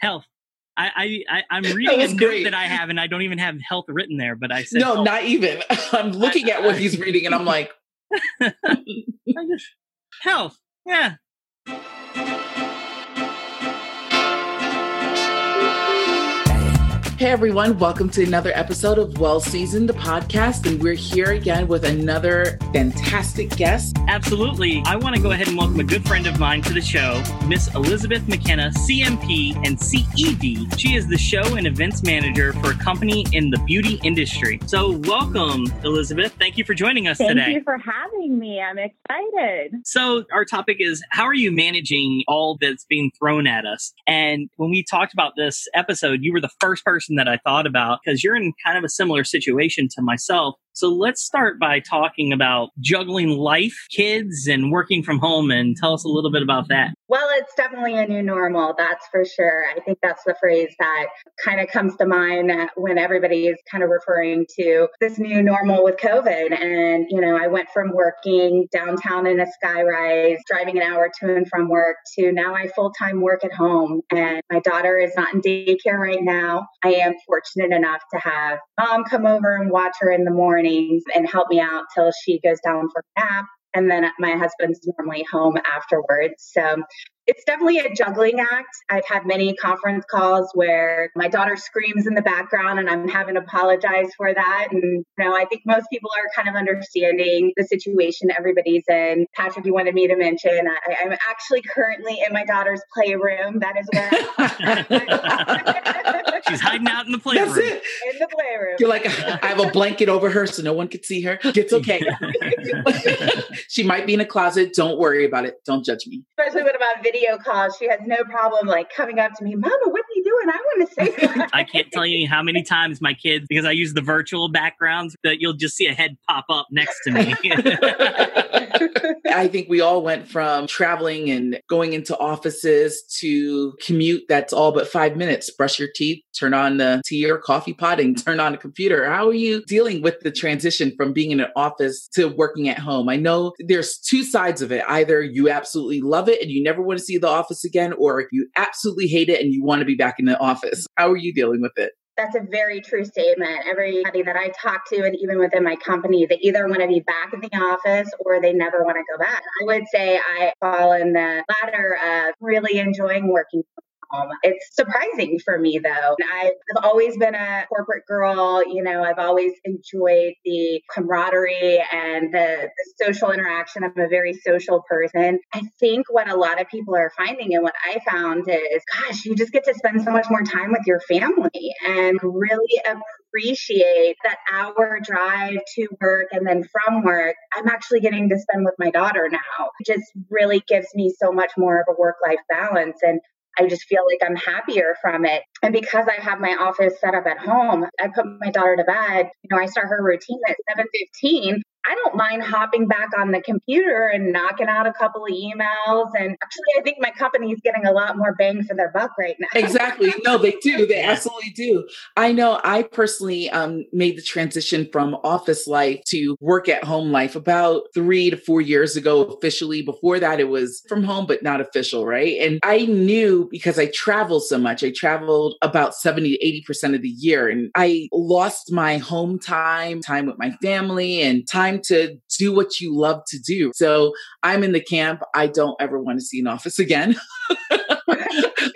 Health. I, I, I am reading a note that I have, and I don't even have health written there. But I said, no, health. not even. I'm looking at what he's reading, and I'm like, just, health. Yeah. Hey everyone, welcome to another episode of Well Seasoned, the podcast. And we're here again with another fantastic guest. Absolutely. I want to go ahead and welcome a good friend of mine to the show, Miss Elizabeth McKenna, CMP and CED. She is the show and events manager for a company in the beauty industry. So, welcome, Elizabeth. Thank you for joining us Thank today. Thank you for having me. I'm excited. So, our topic is how are you managing all that's being thrown at us? And when we talked about this episode, you were the first person person that I thought about because you're in kind of a similar situation to myself. So let's start by talking about juggling life, kids, and working from home and tell us a little bit about that. Well, it's definitely a new normal, that's for sure. I think that's the phrase that kind of comes to mind when everybody is kind of referring to this new normal with COVID. And, you know, I went from working downtown in a skyrise, driving an hour to and from work, to now I full time work at home. And my daughter is not in daycare right now. I am fortunate enough to have mom come over and watch her in the mornings and help me out till she goes down for a nap and then my husband's normally home afterwards. So it's definitely a juggling act. I've had many conference calls where my daughter screams in the background and I'm having to apologize for that. And you know, I think most people are kind of understanding the situation everybody's in. Patrick, you wanted me to mention I, am actually currently in my daughter's playroom. That is where she's hiding out in the playroom. That's it. In the playroom. You're like, I have a blanket over her so no one can see her. It's okay. she might be in a closet. Don't worry about it. Don't judge me. Especially when about video video calls, she has no problem like coming up to me, Mama, what are you doing? I want to say I can't tell you how many times my kids, because I use the virtual backgrounds, that you'll just see a head pop up next to me. I think we all went from traveling and going into offices to commute that's all but five minutes. Brush your teeth, turn on the tea or coffee pot, and turn on a computer. How are you dealing with the transition from being in an office to working at home? I know there's two sides of it. Either you absolutely love it and you never want to see the office again, or you absolutely hate it and you want to be back in the office. How are you dealing with it? That's a very true statement. Everybody that I talk to, and even within my company, they either want to be back in the office or they never want to go back. I would say I fall in the latter of really enjoying working home. It's surprising for me though. I've always been a corporate girl. You know, I've always enjoyed the camaraderie and the, the, social interaction. I'm a very social person. I think what a lot of people are finding and what I found is, gosh, you just get to spend so much more time with your family and really appreciate that hour drive to work and then from work. I'm actually getting to spend with my daughter now. It just really gives me so much more of a work life balance. And I just feel like I'm happier from it. And because I have my office set up at home, I put my daughter to bed. You know, I start her routine at 7:15 I don't mind hopping back on the computer and knocking out a couple of emails. And actually, I think my company is getting a lot more bang for their buck right now. exactly. No, they do. They absolutely do. I know I personally um, made the transition from office life to work at home life about three to four years ago officially. Before that, it was from home, but not official, right? And I knew because I traveled so much, I traveled about 70 to 80% of the year. And I lost my home time, time with my family, and time to do what you love to do. So I'm in the camp. I don't ever want to see an office again.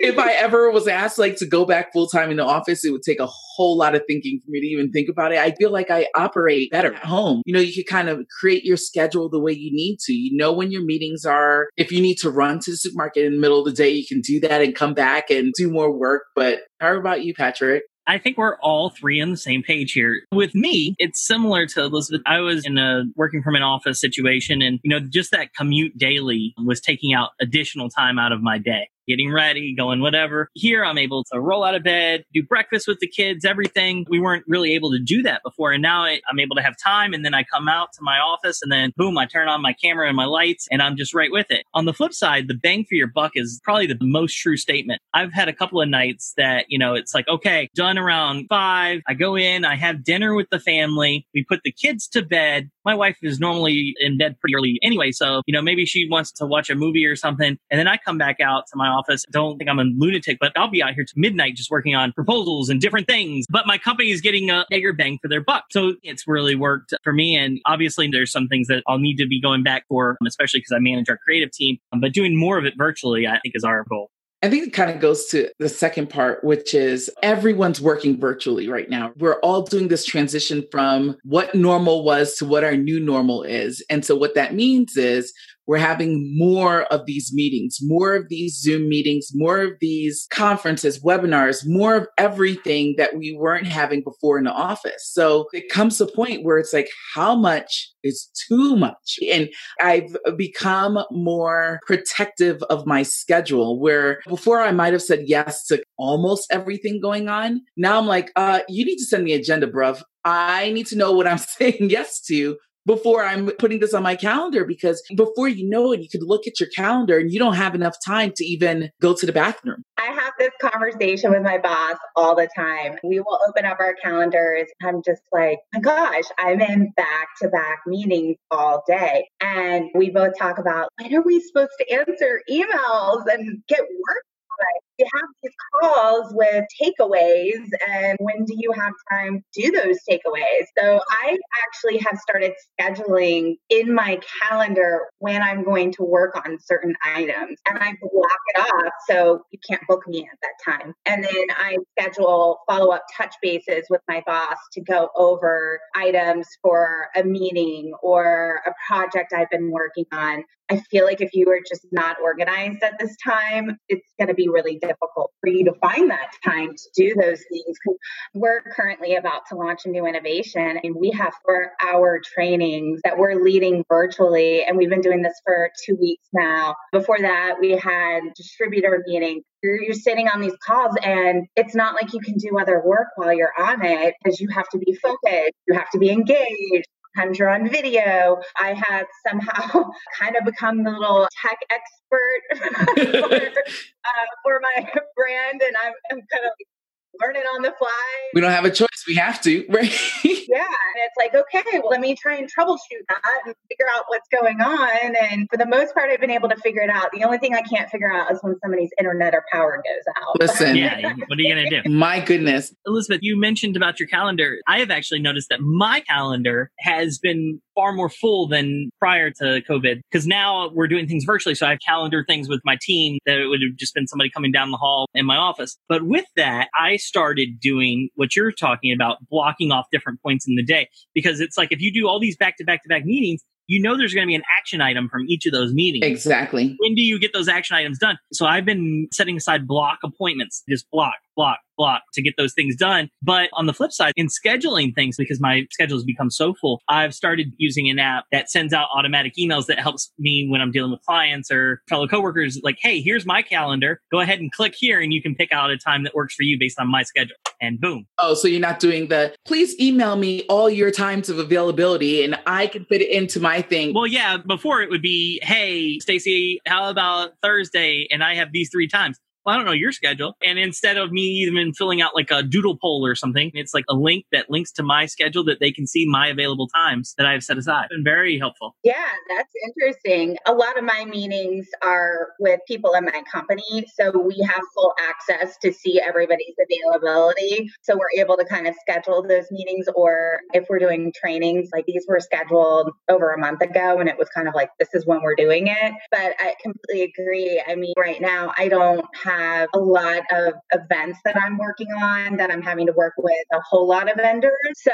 if I ever was asked like to go back full time in the office, it would take a whole lot of thinking for me to even think about it. I feel like I operate better at home. You know, you can kind of create your schedule the way you need to. You know when your meetings are. If you need to run to the supermarket in the middle of the day, you can do that and come back and do more work. But how about you, Patrick? I think we're all three on the same page here. With me, it's similar to Elizabeth. I was in a working from an office situation and, you know, just that commute daily was taking out additional time out of my day getting ready, going whatever. Here, I'm able to roll out of bed, do breakfast with the kids, everything. We weren't really able to do that before. And now I, am able to have time. And then I come out to my office and then boom, I turn on my camera and my lights and I'm just right with it. On the flip side, the bang for your buck is probably the most true statement. I've had a couple of nights that, you know, it's like, okay, done around five. I go in, I have dinner with the family. We put the kids to bed. My wife is normally in bed pretty early anyway. So, you know, maybe she wants to watch a movie or something. And then I come back out to my office. Don't think I'm a lunatic, but I'll be out here to midnight just working on proposals and different things. But my company is getting a bigger bang for their buck. So it's really worked for me. And obviously there's some things that I'll need to be going back for, um, especially because I manage our creative team. Um, but doing more of it virtually, I think is our goal. I think it kind of goes to the second part, which is everyone's working virtually right now. We're all doing this transition from what normal was to what our new normal is. And so, what that means is we're having more of these meetings, more of these Zoom meetings, more of these conferences, webinars, more of everything that we weren't having before in the office. So it comes to a point where it's like, how much is too much? And I've become more protective of my schedule where before I might have said yes to almost everything going on. Now I'm like, uh, you need to send me agenda, bruv. I need to know what I'm saying yes to before I'm putting this on my calendar because before you know it, you could look at your calendar and you don't have enough time to even go to the bathroom. I have this conversation with my boss all the time. We will open up our calendars. I'm just like, my gosh, I'm in back to back meetings all day. And we both talk about when are we supposed to answer emails and get work you have these calls with takeaways and when do you have time to do those takeaways? So i actually have started scheduling in my calendar when i'm going to work on certain items and i block it off so you can't book me at that time. And then i schedule follow-up touch bases with my boss to go over items for a meeting or a project i've been working on. I feel like if you are just not organized at this time, it's going to be really difficult for you to find that time to do those things. We're currently about to launch a new innovation, and we have four hour trainings that we're leading virtually. And we've been doing this for two weeks now. Before that, we had distributor meetings you're, you're, sitting on these calls and it's not like you can do other work while you're on it because you have to be focused you have to be engaged sometimes you're on video. I have somehow kind of become the little tech expert for, uh, for my brand, and I'm, I'm kind of learning on the fly. We don't have a choice. We have to, right? yeah. And it's like, okay, well, let me try and troubleshoot that and figure out what's going on. And for the most part, I've been able to figure it out. The only thing I can't figure out is when somebody's internet or power goes out. Listen. yeah. What are you going to do? My goodness. Elizabeth, you mentioned about your calendar. I have actually noticed that my calendar has been far more full than prior to COVID because now we're doing things virtually. So I have calendar things with my team that it would have just been somebody coming down the hall in my office. But with that, I started doing what you're talking about, blocking off different points in the day because it's like if you do all these back to back to back meetings, you know there's going to be an action item from each of those meetings. Exactly. When do you get those action items done? So I've been setting aside block appointments, just block, block, block to get those things done. But on the flip side, in scheduling things, because my schedule has become so full, I've started using an app that sends out automatic emails that helps me when I'm dealing with clients or fellow coworkers, like, hey, here's my calendar. Go ahead and click here and you can pick out a time that works for you based on my schedule. And boom. Oh, so you're not doing the please email me all your times of availability and I can fit it into my thing. Well, yeah, before it would be, hey, Stacy, how about Thursday? And I have these three times well, I don't know your schedule. And instead of me even filling out like a doodle poll or something, it's like a link that links to my schedule that they can see my available times that I've set aside. It's been very helpful. Yeah, that's interesting. A lot of my meetings are with people in my company. So we have full access to see everybody's availability. So we're able to kind of schedule those meetings. Or if we're doing trainings, like these were scheduled over a month ago and it was kind of like, this is when we're doing it. But I completely agree. I mean, right now, I don't have have a lot of events that I'm working on that I'm having to work with a whole lot of vendors. So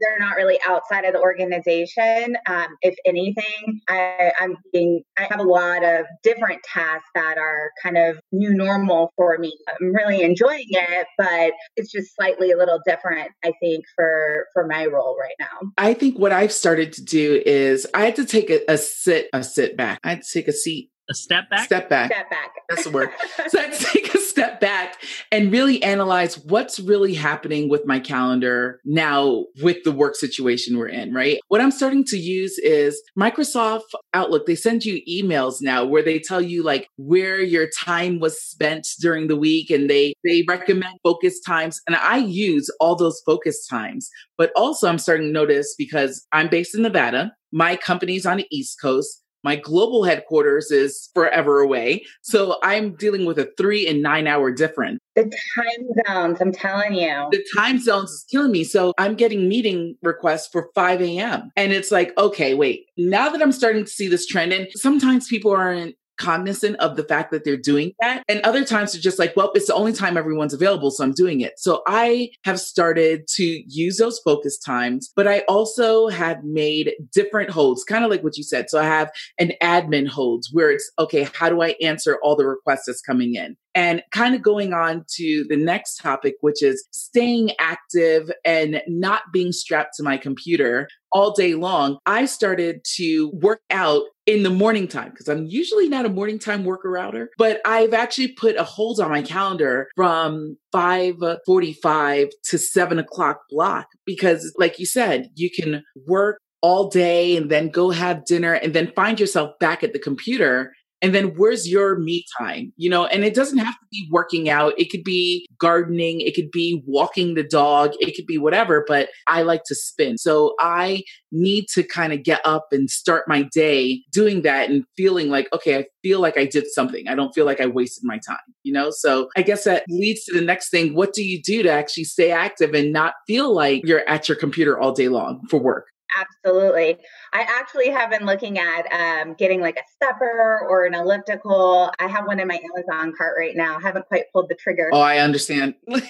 they're not really outside of the organization. Um, if anything, I, I'm being, I have a lot of different tasks that are kind of new normal for me. I'm really enjoying it, but it's just slightly a little different, I think, for for my role right now. I think what I've started to do is I had to take a, a sit, a sit back. I had to take a seat a step back? Step back. Step back. That's the word. so I take a step back and really analyze what's really happening with my calendar now with the work situation we're in, right? What I'm starting to use is Microsoft Outlook. They send you emails now where they tell you like where your time was spent during the week and they they recommend focus times and I use all those focus times. But also I'm starting to notice because I'm based in Nevada, my company's on the East Coast My global headquarters is forever away. So I'm dealing with a three and nine hour difference. The time zones, I'm telling you. The time zones is killing me. So I'm getting meeting requests for 5 a.m. And it's like, okay, wait, now that I'm starting to see this trend, and sometimes people aren't cognizant of the fact that they're doing that. And other times they're just like, well, it's the only time everyone's available. So I'm doing it. So I have started to use those focus times, but I also have made different holds, kind of like what you said. So I have an admin holds where it's, okay, how do I answer all the requests that's coming in? And kind of going on to the next topic, which is staying active and not being strapped to my computer all day long, I started to work out in the morning time because I'm usually not a morning time worker outer, but I've actually put a hold on my calendar from 5:45 to 7 o'clock block because like you said, you can work all day and then go have dinner and then find yourself back at the computer and then where's your me time? You know, and it doesn't have to be working out. It could be gardening. It could be walking the dog. It could be whatever, but I like to spin. So I need to kind of get up and start my day doing that and feeling like, okay, I feel like I did something. I don't feel like I wasted my time, you know? So I guess that leads to the next thing. What do you do to actually stay active and not feel like you're at your computer all day long for work? Absolutely. I actually have been looking at um, getting like a stepper or an elliptical. I have one in my Amazon cart right now. I haven't quite pulled the trigger. Oh, I understand. you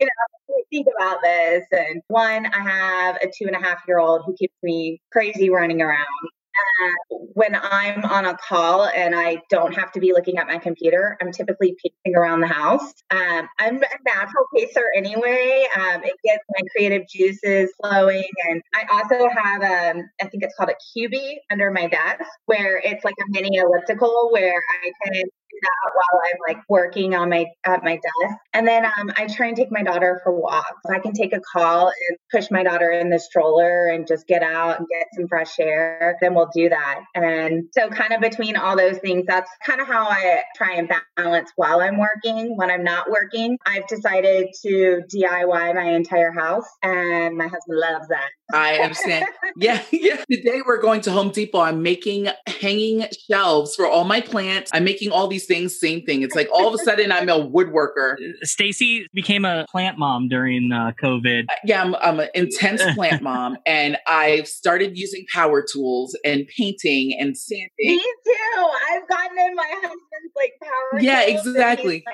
know, think about this. And one, I have a two and a half year old who keeps me crazy running around. When I'm on a call and I don't have to be looking at my computer, I'm typically pacing around the house. Um, I'm a natural pacer anyway. Um, it gets my creative juices flowing. And I also have, um, I think it's called a Cubii under my desk where it's like a mini elliptical where I can that while I'm like working on my at my desk. And then um, I try and take my daughter for walks. I can take a call and push my daughter in the stroller and just get out and get some fresh air. Then we'll do that. And so kind of between all those things, that's kind of how I try and balance while I'm working. When I'm not working, I've decided to DIY my entire house, and my husband loves that. I understand. yeah, yeah. Today we're going to Home Depot. I'm making hanging shelves for all my plants. I'm making all these things. Same thing. It's like all of a sudden I'm a woodworker. Stacy became a plant mom during uh, COVID. Uh, yeah, I'm, I'm an intense plant mom, and I've started using power tools and painting and sanding. Me too. I've gotten in my husband's like power. Yeah, exactly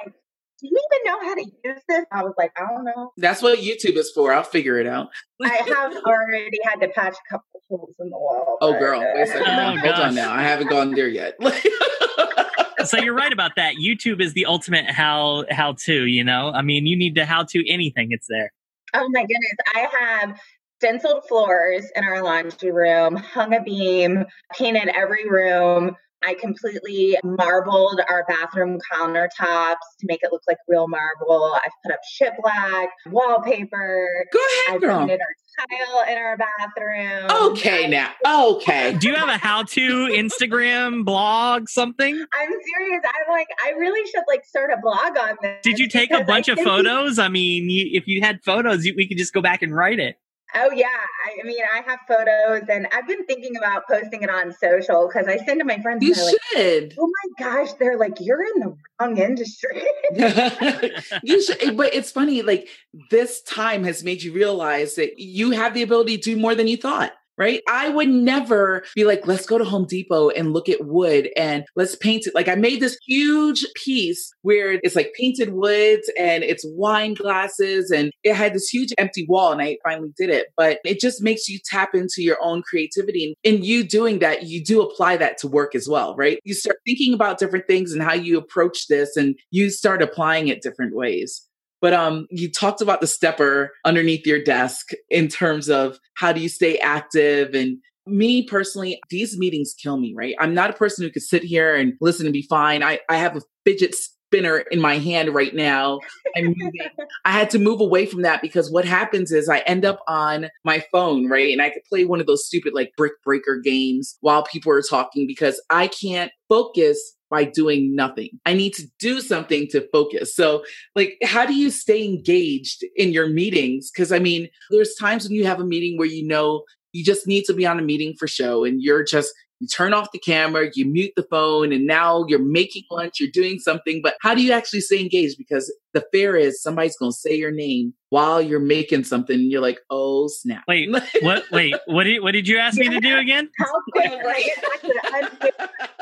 do you even know how to use this? I was like, I don't know. That's what YouTube is for. I'll figure it out. I have already had to patch a couple holes in the wall. Oh, girl, wait a second. Oh, Hold on now. I haven't gone there yet. so you're right about that. YouTube is the ultimate how how to. You know, I mean, you need to how to anything. It's there. Oh my goodness, I have stenciled floors in our laundry room, hung a beam, painted every room, I completely marbled our bathroom countertops to make it look like real marble. I've put up shiplap, wallpaper. Go ahead, I've girl. painted our tile in our bathroom. Okay, now. Okay. Do you have a how-to Instagram blog something? I'm serious. I'm like, I really should like start a blog on this. Did you take a bunch of photos? I mean, you, if you had photos, you, we could just go back and write it. Oh yeah, I, I, mean, I have photos, and I've been thinking about posting it on social because I send to my friends. You should. Like, oh my gosh, they're like, you're in the wrong industry. you should, eh, but it's funny. Like this time has made you realize that you have the ability to do more than you thought right? I would never be like, let's go to Home Depot and look at wood and let's paint it. Like I made this huge piece where it's like painted woods and it's wine glasses and it had this huge empty wall and I finally did it. But it just makes you tap into your own creativity. And in you doing that, you do apply that to work as well, right? You start thinking about different things and how you approach this and you start applying it different ways. But um, you talked about the stepper underneath your desk in terms of how do you stay active and me personally, these meetings kill me, right? I'm not a person who could sit here and listen and be fine. I, I have a fidget spinner in my hand right now. I'm moving. I had to move away from that because what happens is I end up on my phone, right? And I could play one of those stupid like brick breaker games while people are talking because I can't focus by doing nothing. I need to do something to focus. So, like, how do you stay engaged in your meetings? Because I mean, there's times when you have a meeting where you know you just need to be on a meeting for show and you're just you turn off the camera, you mute the phone, and now you're making lunch, you're doing something. But how do you actually stay engaged? Because the fear is somebody's going to say your name while you're making something, and you're like, oh snap! Wait, what? Wait, what did what did you ask me to do again?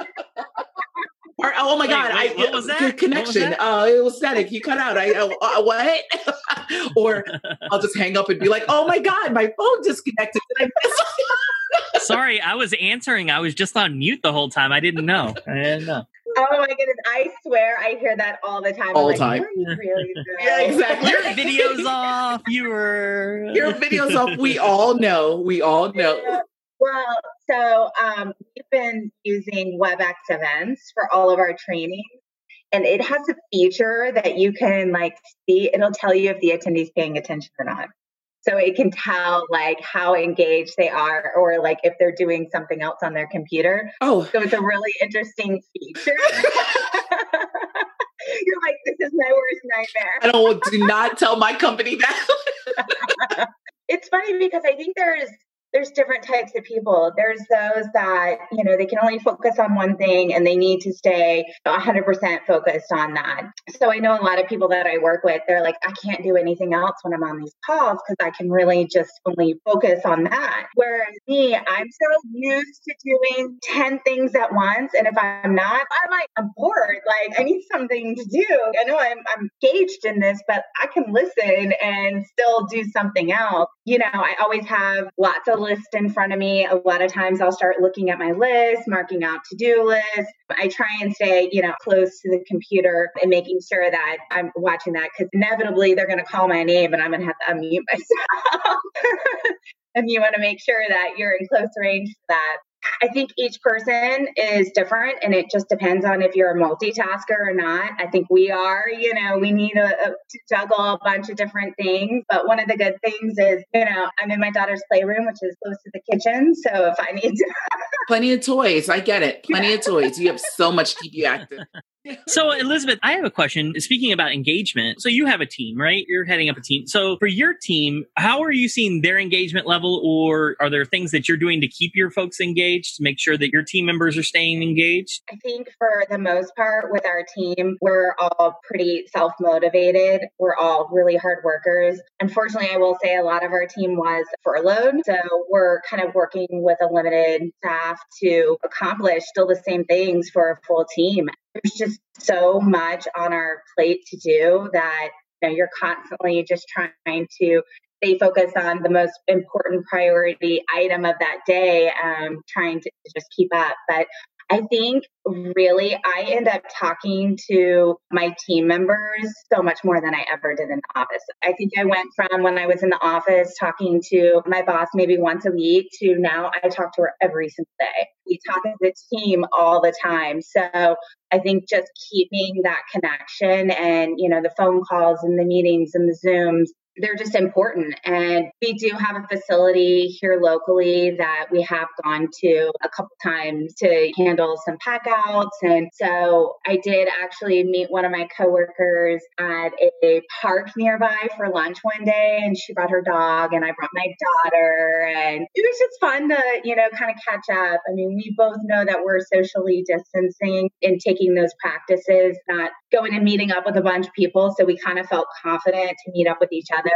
oh my god! wait, I what was that? connection. Was uh, it was static. You cut out. I uh, uh, what? or I'll just hang up and be like, "Oh my god, my phone disconnected." Sorry, I was answering. I was just on mute the whole time. I didn't know. I didn't know. Oh my goodness! I swear I hear that all the time. All the time. Really yeah, exactly. Your video's off. You were. Your video's off. We all know. We all know. Well, so um, we've been using WebEx events for all of our training. And it has a feature that you can like see, it'll tell you if the attendee's paying attention or not. So it can tell like how engaged they are or like if they're doing something else on their computer. Oh. So it's a really interesting feature. You're like, this is my worst nightmare. I don't do not tell my company that. it's funny because I think there's there's different types of people. There's those that, you know, they can only focus on one thing and they need to stay 100% focused on that. So I know a lot of people that I work with, they're like, I can't do anything else when I'm on these calls because I can really just only focus on that. Whereas me, I'm so used to doing 10 things at once. And if I'm not, I'm like, I'm bored. Like, I need something to do. I know I'm, I'm engaged in this, but I can listen and still do something else. You know, I always have lots of lists in front of me. A lot of times I'll start looking at my list, marking out to do lists. I try and stay, you know, close to the computer and making sure that I'm watching that because inevitably they're going to call my name and I'm going to have to unmute myself. and you want to make sure that you're in close range for that. I think each person is different and it just depends on if you're a multitasker or not. I think we are, you know, we need a, a, to juggle a bunch of different things. But one of the good things is, you know, I'm in my daughter's playroom, which is close to the kitchen. So if I need to. Plenty of toys. I get it. Plenty yeah. of toys. You have so much to keep you active. so elizabeth i have a question. Speaking about engagement so you have a team right? You're heading up a team. So for your team how are you seeing their engagement level or are there things that you're doing to keep your folks engaged to make sure that your team members are staying engaged? I think for the most part with our team we're all pretty self-motivated. We're all really hard workers. Unfortunately i will say a lot of our team was furloughed so we're kind of working with a limited staff to accomplish still the same things for a full team there's just so much on our plate to do that you know, you're constantly just trying to stay focused on the most important priority item of that day, um, trying to just keep up. But I think really I end up talking to my team members so much more than I ever did in the office. I think I went from when I was in the office talking to my boss maybe once a week to now I talk to her every single day. We talk as a team all the time. So I think just keeping that connection and, you know, the phone calls and the meetings and the Zooms they're just important. And we do have a facility here locally that we have gone to a couple times to handle some pack outs. And so I did actually meet one of my coworkers at a park nearby for lunch one day, and she brought her dog, and I brought my daughter. And it was just fun to, you know, kind of catch up. I mean, we both know that we're socially distancing and taking those practices, not going and meeting up with a bunch of people. So we kind of felt confident to meet up with each other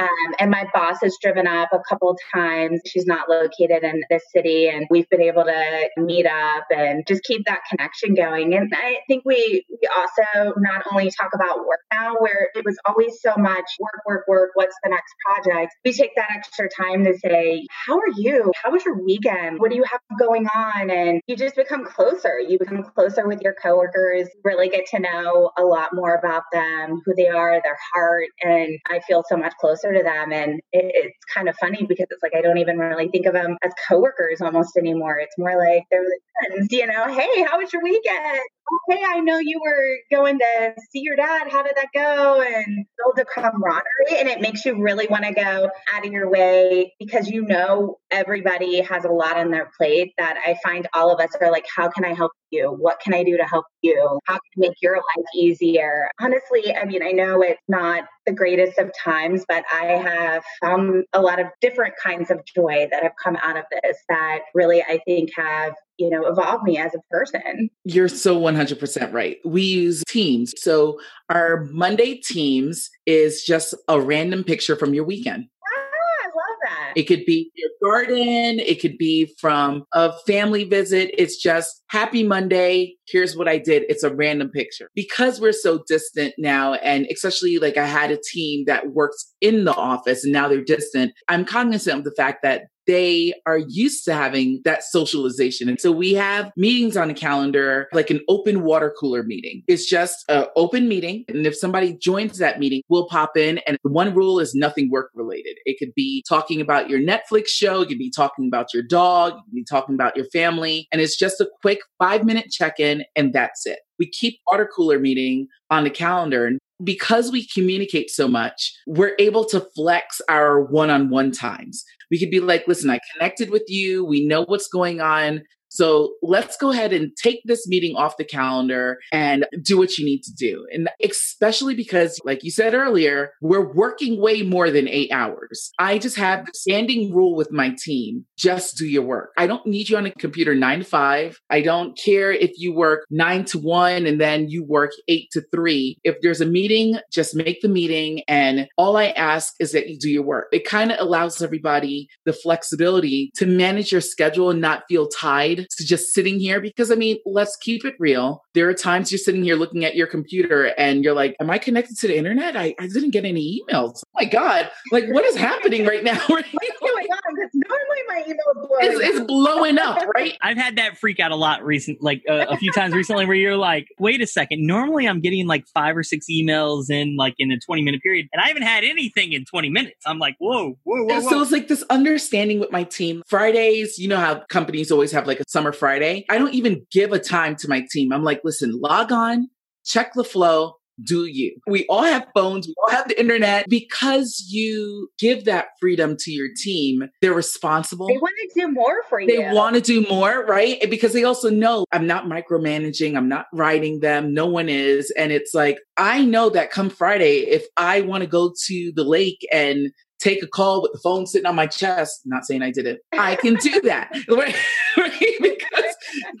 um, and my boss has driven up a couple times. She's not located in this city, and we've been able to meet up and just keep that connection going. And I think we we also not only talk about work now, where it was always so much work, work, work. What's the next project? We take that extra time to say, "How are you? How was your weekend? What do you have going on?" And you just become closer. You become closer with your coworkers. Really get to know a lot more about them, who they are, their heart, and I feel so much closer to them. And it, it's kind of funny because it's like I don't even really think of them as coworkers almost anymore. It's more like they're friends, you know, hey, how was your weekend? Hey, I know you were going to see your dad. How did that go? And build a camaraderie. And it makes you really want to go out of your way because you know everybody has a lot on their plate that I find all of us are like, how can I help you? What can I do to help you? How can I make your life easier? Honestly, I mean, I know it's not the greatest of times, but I have found a lot of different kinds of joy that have come out of this that really I think have you know, evolve me as a person. You're so 100% right. We use Teams. So our Monday Teams is just a random picture from your weekend. Ah, I love that. It could be your garden, it could be from a family visit. It's just happy Monday. Here's what I did. It's a random picture. Because we're so distant now, and especially like I had a team that works in the office and now they're distant, I'm cognizant of the fact that they are used to having that socialization. And so we have meetings on a calendar, like an open water cooler meeting. It's just an open meeting. And if somebody joins that meeting, we'll pop in. And the one rule is nothing work related. It could be talking about your Netflix show. It could be talking about your dog. It could be talking about your family. And it's just a quick five minute check in and that's it. We keep water cooler meeting on the calendar. And because we communicate so much, we're able to flex our one on one times. We could be like, listen, I connected with you. We know what's going on. So let's go ahead and take this meeting off the calendar and do what you need to do. And especially because, like you said earlier, we're working way more than eight hours. I just have the standing rule with my team just do your work. I don't need you on a computer nine to five. I don't care if you work nine to one and then you work eight to three. If there's a meeting, just make the meeting. And all I ask is that you do your work. It kind of allows everybody the flexibility to manage your schedule and not feel tied to just sitting here because I mean, let's keep it real. There are times you're sitting here looking at your computer and you're like, Am I connected to the internet? I, I didn't get any emails. Oh my God. Like, what is happening right now? Because normally my email blowing it's, it's, blowing up, right? I've had that freak out a lot recent, like uh, a few times recently where you're like, wait a second. Normally I'm getting like five or six emails in like in a 20 minute period, and I haven't had anything in 20 minutes. I'm like, whoa, whoa, whoa. whoa. So it's like this understanding with my team. Fridays, you know how companies always have like a summer Friday. I don't even give a time to my team. I'm like, listen, log on, check the flow, do you. We all have phones, we all have the internet. Because you give that freedom to your team, they're responsible. They want to do more for you. They want to do more, right? Because they also know I'm not micromanaging, I'm not writing them, no one is. And it's like, I know that come Friday, if I want to go to the lake and take a call with the phone sitting on my chest. Not saying I did it. I can do that. right?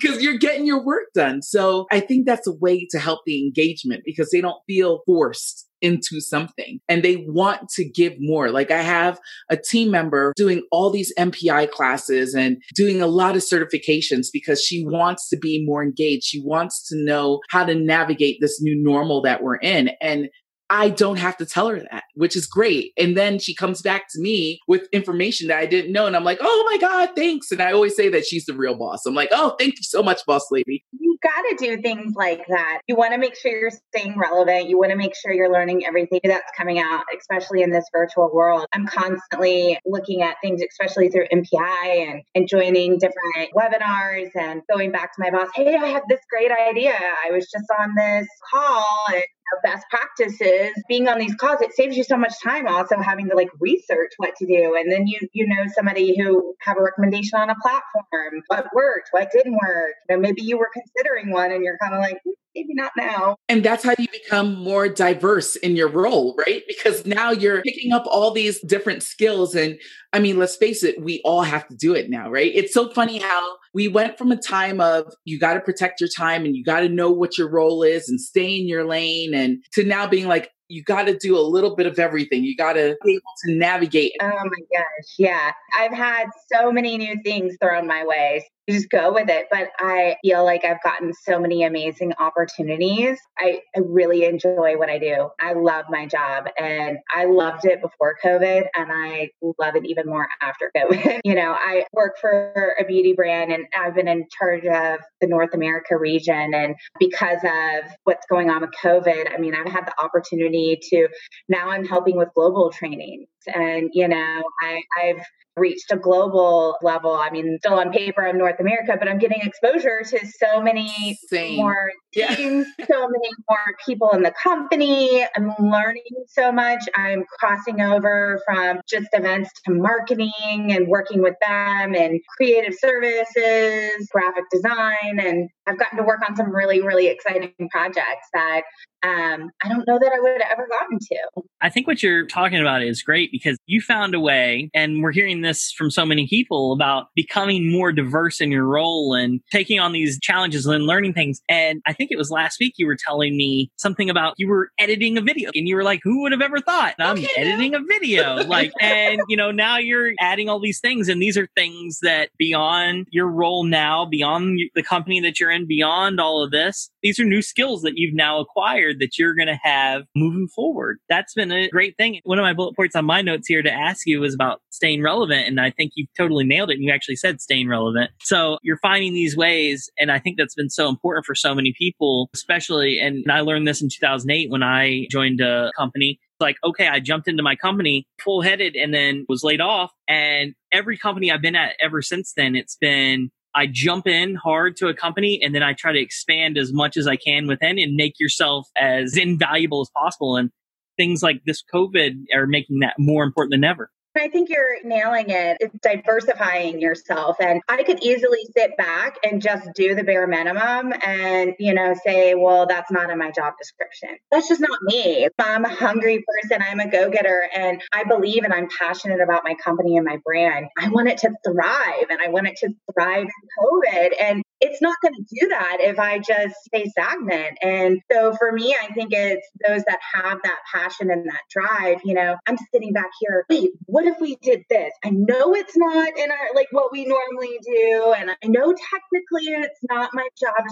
Because you're getting your work done. So I think that's a way to help the engagement because they don't feel forced into something and they want to give more. Like I have a team member doing all these MPI classes and doing a lot of certifications because she wants to be more engaged. She wants to know how to navigate this new normal that we're in. And I don't have to tell her that, which is great. And then she comes back to me with information that I didn't know. And I'm like, oh my God, thanks. And I always say that she's the real boss. I'm like, oh, thank you so much, boss lady. You got to do things like that. You want to make sure you're staying relevant. You want to make sure you're learning everything that's coming out, especially in this virtual world. I'm constantly looking at things, especially through MPI and, and joining different webinars and going back to my boss. Hey, I have this great idea. I was just on this call and best practices being on these calls it saves you so much time also having to like research what to do. And then you you know somebody who have a recommendation on a platform what worked what didn't work. You know, maybe you were considering one and you're kind of like hmm, maybe not now. And that's how you become more diverse in your role, right? Because now you're picking up all these different skills. And I mean, let's face it, we all have to do it now, right? It's so funny how we went from a time of you got to protect your time and you got to know what your role is and stay in your lane and to now being like, you got to do a little bit of everything. You got to be able to navigate. Oh my gosh. Yeah. I've had so many new things thrown my way just go with it. But I feel like I've gotten so many amazing opportunities. I, I really enjoy what I do. I love my job and I loved it before COVID and I love it even more after COVID. you know, I work for a beauty brand and I've been in charge of the North America region. And because of what's going on with COVID, I mean, I've had the opportunity to now I'm helping with global training. And, you know, I, I've reached a global level. I mean, still on paper, I'm North America, but I'm getting exposure to so many Same. more yeah. so many more people in the company. I'm learning so much. I'm crossing over from just events to marketing and working with them and creative services, graphic design. And I've gotten to work on some really, really exciting projects that um, I don't know that I would have ever gotten to. I think what you're talking about is great because you found a way, and we're hearing this from so many people about becoming more diverse in your role and taking on these challenges and learning things. And I think it was last week you were telling me something about you were editing a video and you were like, who would have ever thought? I'm okay, editing a video. like, and you know, now you're adding all these things and these are things that beyond your role now, beyond the company that you're in, beyond all of this, these are new skills that you've now acquired that you're going to have moving forward. That's been a great thing. One of my bullet points on my notes here to ask you was about staying relevant. And I think you've totally nailed it. And you actually said staying relevant. So you're finding these ways. And I think that's been so important for so many people, especially. And I learned this in 2008 when I joined a company like, okay, I jumped into my company full headed and then was laid off. And every company I've been at ever since then, it's been I jump in hard to a company and then I try to expand as much as I can within and make yourself as invaluable as possible. And things like this COVID are making that more important than ever. I think you're nailing it. It's diversifying yourself. And I could easily sit back and just do the bare minimum and, you know, say, well, that's not in my job description. That's just not me. I'm a hungry person. I'm a go getter and I believe and I'm passionate about my company and my brand. I want it to thrive and I want it to thrive in COVID. And it's not going to do that if I just stay stagnant. And so for me, I think it's those that have that passion and that drive. You know, I'm sitting back here, wait, what if we did this? I know it's not in our, like what we normally do. And I know technically it's not my job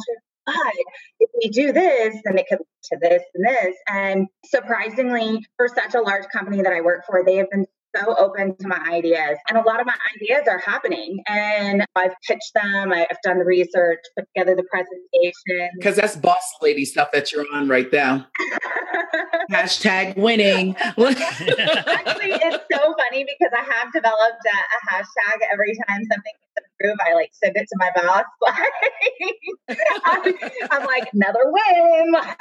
but if we do this, then it could lead to this and this. And surprisingly, for such a large company that I work for, they have been so open to my ideas. And a lot of my ideas are happening. And I've pitched them, I've done the research, put together the presentation. Because that's boss lady stuff that you're on right now. hashtag winning. Actually, it's so funny because I have developed a, a hashtag every time something I like send it to my boss. Like, I'm, like another win. uh, but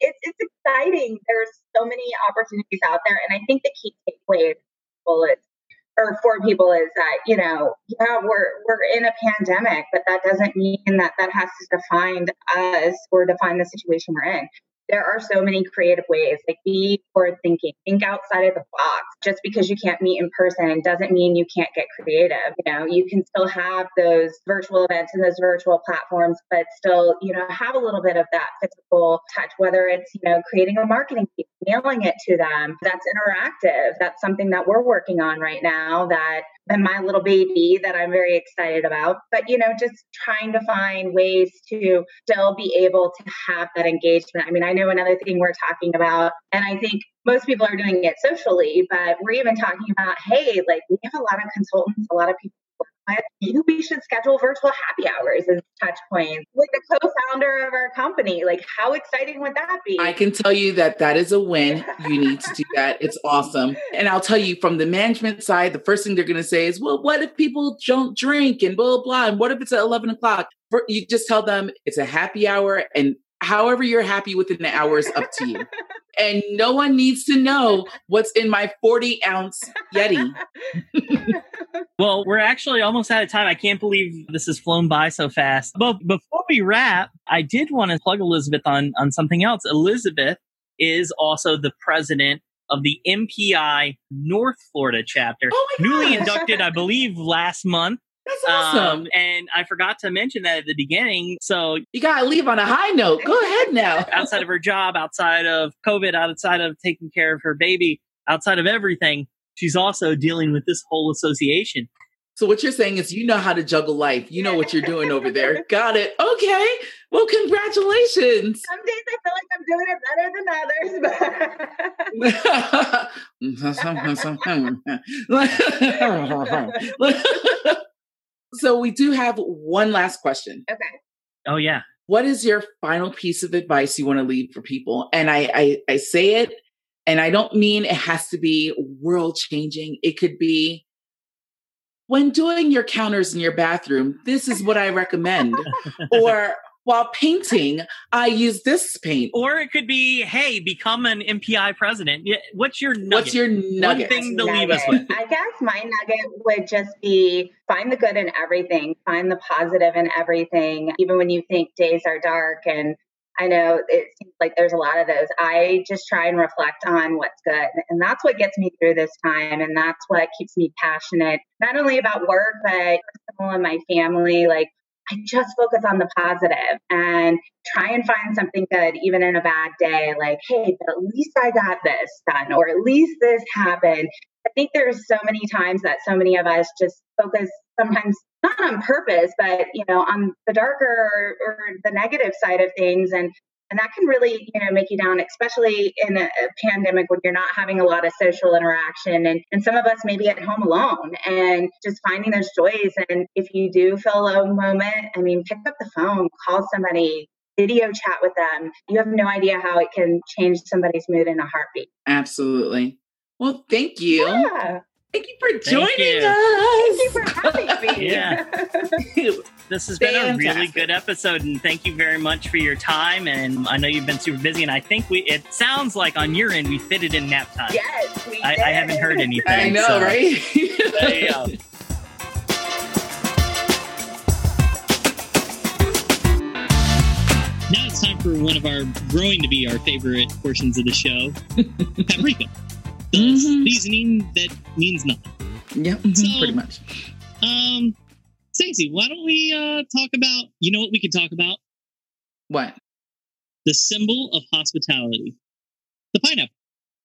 it's it's exciting. There's so many opportunities out there, and I think the key takeaway is or for people is that you know yeah we're we're in a pandemic but that doesn't mean that that has to define us or define the situation we're in there are so many creative ways. Like be forward thinking, think outside of the box. Just because you can't meet in person doesn't mean you can't get creative. You know, you can still have those virtual events and those virtual platforms, but still, you know, have a little bit of that physical touch, whether it's, you know, creating a marketing piece, mailing it to them. That's interactive. That's something that we're working on right now that and my little baby that I'm very excited about. But, you know, just trying to find ways to still be able to have that engagement. I mean, I know another thing we're talking about, and I think most people are doing it socially, but we're even talking about, hey, like we have a lot of consultants, a lot of people maybe we should schedule virtual happy hours as touch points with the co-founder of our company. Like, how exciting would that be? I can tell you that that is a win. You need to do that. It's awesome. And I'll tell you from the management side, the first thing they're going to say is, well, what if people don't drink and blah, blah, blah. And what if it's at 11 o'clock? You just tell them it's a happy hour and however you're happy within the hours up to you. and no one needs to know what's in my 40 ounce Yeti. well, we're actually almost out of time. I can't believe this has flown by so fast. But before we wrap, I did want to plug Elizabeth on, on something else. Elizabeth is also the president of the MPI North Florida chapter, oh newly inducted, I believe, last month. That's awesome. Um, and I forgot to mention that at the beginning. So you got to leave on a high note. Go ahead now. outside of her job, outside of COVID, outside of taking care of her baby, outside of everything, she's also dealing with this whole association. So what you're saying is you know how to juggle life. You know what you're doing over there. Got it. Okay. Well, congratulations. Some days I feel like I'm doing it better than others. So we do have one last question. Okay. Oh yeah. What is your final piece of advice you want to leave for people? And I, I, I say it, and I don't mean it has to be world changing. It could be when doing your counters in your bathroom, this is what I recommend. or while painting, I use this paint. Or it could be, hey, become an MPI president. What's your nugget? What's your nugget? One thing to nugget. leave us with. I guess my nugget would just be find the good in everything, find the positive in everything, even when you think days are dark and I know it seems like there's a lot of those. I just try and reflect on what's good. And that's what gets me through this time. And that's what keeps me passionate, not only about work, but personal and my family. Like, I just focus on the positive and try and find something good, even in a bad day. Like, hey, but at least I got this done, or at least this happened. I think there's so many times that so many of us just focus sometimes not on purpose, but you know, on the darker or, or the negative side of things, and and that can really you know make you down especially in a, a, pandemic when you're not having a lot of social interaction and, and some of us may be at home alone and just finding those joys and if you do feel a low moment i mean pick up the phone call somebody video chat with them you have no idea how it can change somebody's mood in a heartbeat absolutely well thank you yeah. Thank you for joining you. us. Thank you for having me. yeah. This has been a really good episode, and thank you very much for your time. And I know you've been super busy, and I think we. It sounds like on your end we fit it in nap time. Yes, we I, I haven't heard anything. I know, so. right? there you go. Now it's time for one of our growing to be our favorite portions of the show, Paprika. Mm-hmm. Reasoning that means nothing. Yeah, mm-hmm, so, pretty much. Um, Stacey, why don't we uh, talk about? You know what we could talk about? What? The symbol of hospitality, the pineapple.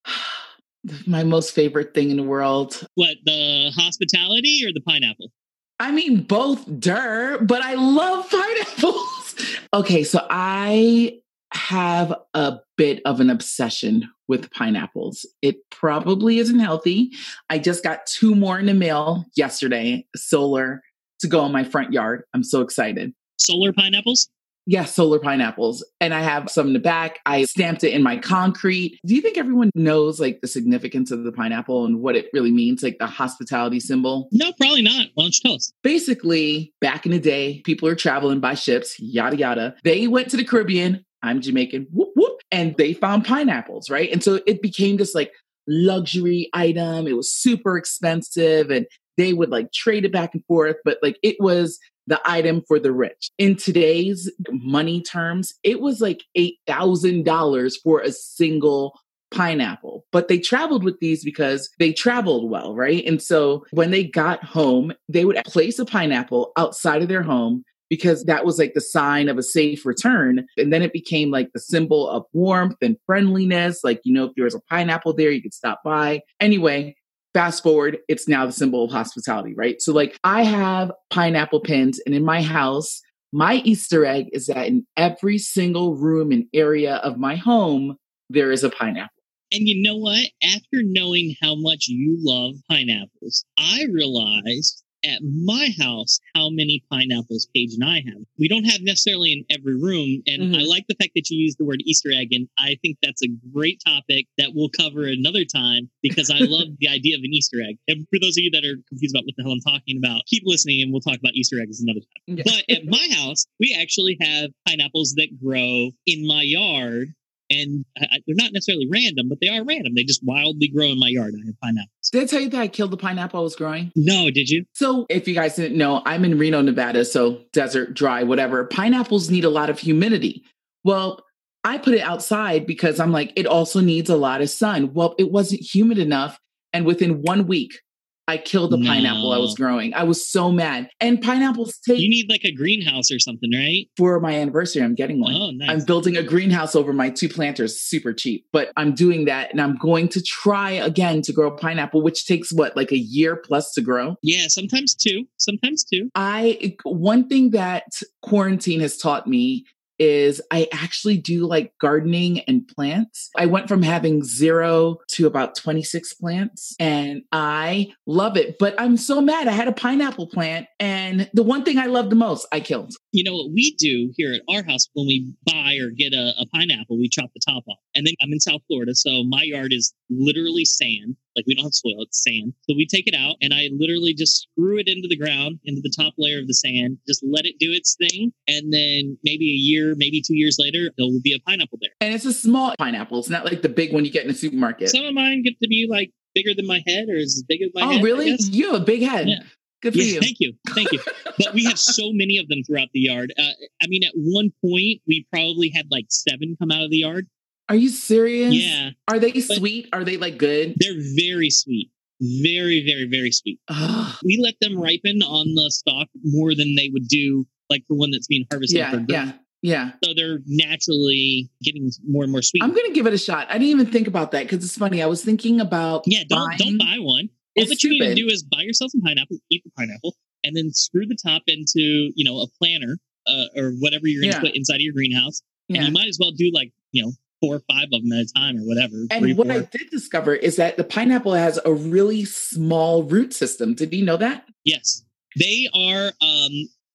My most favorite thing in the world. What the hospitality or the pineapple? I mean both, der, but I love pineapples. okay, so I have a bit of an obsession with pineapples. It probably isn't healthy. I just got two more in the mail yesterday, solar to go in my front yard. I'm so excited. Solar pineapples? Yes, yeah, solar pineapples. And I have some in the back. I stamped it in my concrete. Do you think everyone knows like the significance of the pineapple and what it really means, like the hospitality symbol? No, probably not. Why don't you tell us? Basically, back in the day, people are traveling by ships, yada, yada. They went to the Caribbean. I'm Jamaican, whoop, whoop. And they found pineapples, right? And so it became this like luxury item. It was super expensive and they would like trade it back and forth, but like it was the item for the rich. In today's money terms, it was like $8,000 for a single pineapple. But they traveled with these because they traveled well, right? And so when they got home, they would place a pineapple outside of their home because that was like the sign of a safe return. And then it became like the symbol of warmth and friendliness. Like, you know, if there was a pineapple there, you could stop by. Anyway, fast forward, it's now the symbol of hospitality, right? So, like, I have pineapple pins, and in my house, my Easter egg is that in every single room and area of my home, there is a pineapple. And you know what? After knowing how much you love pineapples, I realized at my house how many pineapples Paige and I have. We don't have necessarily in every room. And mm-hmm. I like the fact that you use the word Easter egg. And I think that's a great topic that we'll cover another time because I love the idea of an Easter egg. And for those of you that are confused about what the hell I'm talking about, keep listening and we'll talk about Easter eggs another time. Yeah. But at my house, we actually have pineapples that grow in my yard and I, they're not necessarily random, but they are random. They just wildly grow in my yard. I have pineapples. Did I tell you that I killed the pineapple I was growing? No, did you? So, if you guys didn't know, I'm in Reno, Nevada, so desert, dry, whatever. Pineapples need a lot of humidity. Well, I put it outside because I'm like, it also needs a lot of sun. Well, it wasn't humid enough. And within one week, I killed the no. pineapple I was growing. I was so mad. And pineapples take. You need like a greenhouse or something, right? For my anniversary, I'm getting one. Oh, nice. I'm building a greenhouse over my two planters, super cheap. But I'm doing that and I'm going to try again to grow pineapple, which takes what, like a year plus to grow? Yeah, sometimes two. Sometimes two. I, one thing that quarantine has taught me is I actually do like gardening and plants. I went from having zero to about 26 plants and I love it. But I'm so mad. I had a pineapple plant and the one thing I love the most, I killed. You know what we do here at our house when we buy or get a, a pineapple, we chop the top off. And then I'm in South Florida, so my yard is literally sand Like we don't have soil, it's sand. So we take it out and I literally just screw it into the ground, into the top layer of the sand, just let it do its thing. And then maybe a year, maybe two years later, there will be a pineapple there. And it's a small pineapple. It's not like the big one you get in the supermarket. Some of mine get to be like bigger than my head or as big as my oh, head. I really? You have a big head. Yeah. Good for Yeah, you. Thank you. Thank you. but we have so many of them throughout the yard. Uh, I mean, at one point, we probably had like seven come out of the yard. Are you serious? Yeah. Are they sweet? Are they like good? They're very sweet. Very, very, very sweet. Ugh. We let them ripen on the stalk more than they would do like the one that's being harvested. yeah, yeah, yeah. So they're naturally getting more and more sweet. I'm gonna give it a shot. I didn't even think about that because it's funny. I was thinking about yeah, don't don't buy one. All It's that you need to do is buy yourself some pineapple, eat the pineapple, and then screw the top into you know a planter uh, or whatever you're going to Yeah. put inside of your greenhouse. And you might as well do like you know four or five of them at a time or whatever. And three, what four. I did discover is that the pineapple has a really small root system. Did you know that? Yes, they are. Um,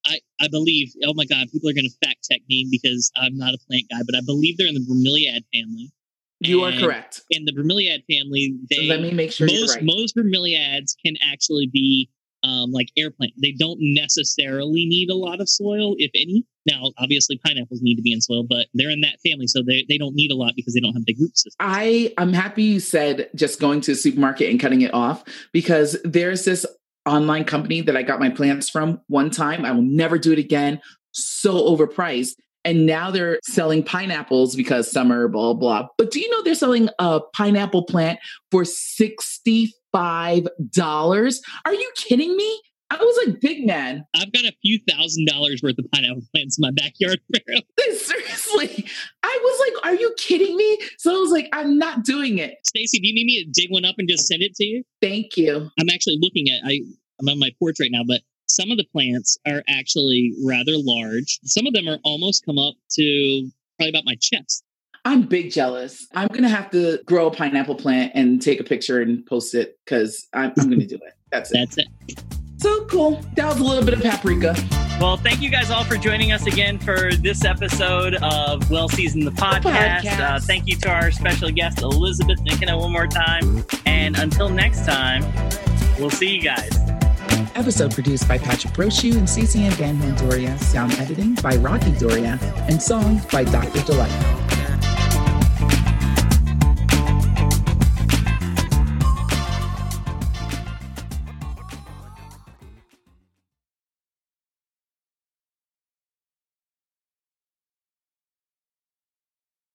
I I believe. Oh my God, people are going to fact check me because I'm not a plant guy, but I believe they're in the bromeliad family. You are correct. In the bromeliad family, So they let me make sure most right. most bromeliads can actually be um, like air plant. They don't necessarily need a lot of soil, if any. Now, obviously, pineapples need to be in soil, but they're in that family, so they, they don't need a lot because they don't have big root. I I'm happy you said just going to the supermarket and cutting it off because there's this online company that I got my plants from one time. I will never do it again. So overpriced. And now they're selling pineapples because summer, blah, blah. But do you know they're selling a pineapple plant for $65? Are you kidding me? I was like, big man. I've got a few thousand dollars worth of pineapple plants in my backyard. Seriously. I was like, are you kidding me? So I was like, I'm not doing it. Stacy, do you need me to dig one up and just send it to you? Thank you. I'm actually looking at I I'm on my porch right now, but some of the plants are actually rather large. Some of them are almost come up to probably about my chest. I'm big jealous. I'm gonna have to grow a pineapple plant and take a picture and post it because I'm, I'm gonna do it. That's it. That's it. So cool. That was a little bit of paprika. Well, thank you guys all for joining us again for this episode of Well Seasoned the podcast. podcast. Uh, thank you to our special guest, Elizabeth McKenna, one more time. And until next time, we'll see you guys. Episode produced by Patrick Brochu and Cece and Van Doria. Sound editing by Rocky Doria and song by Dr. Delight.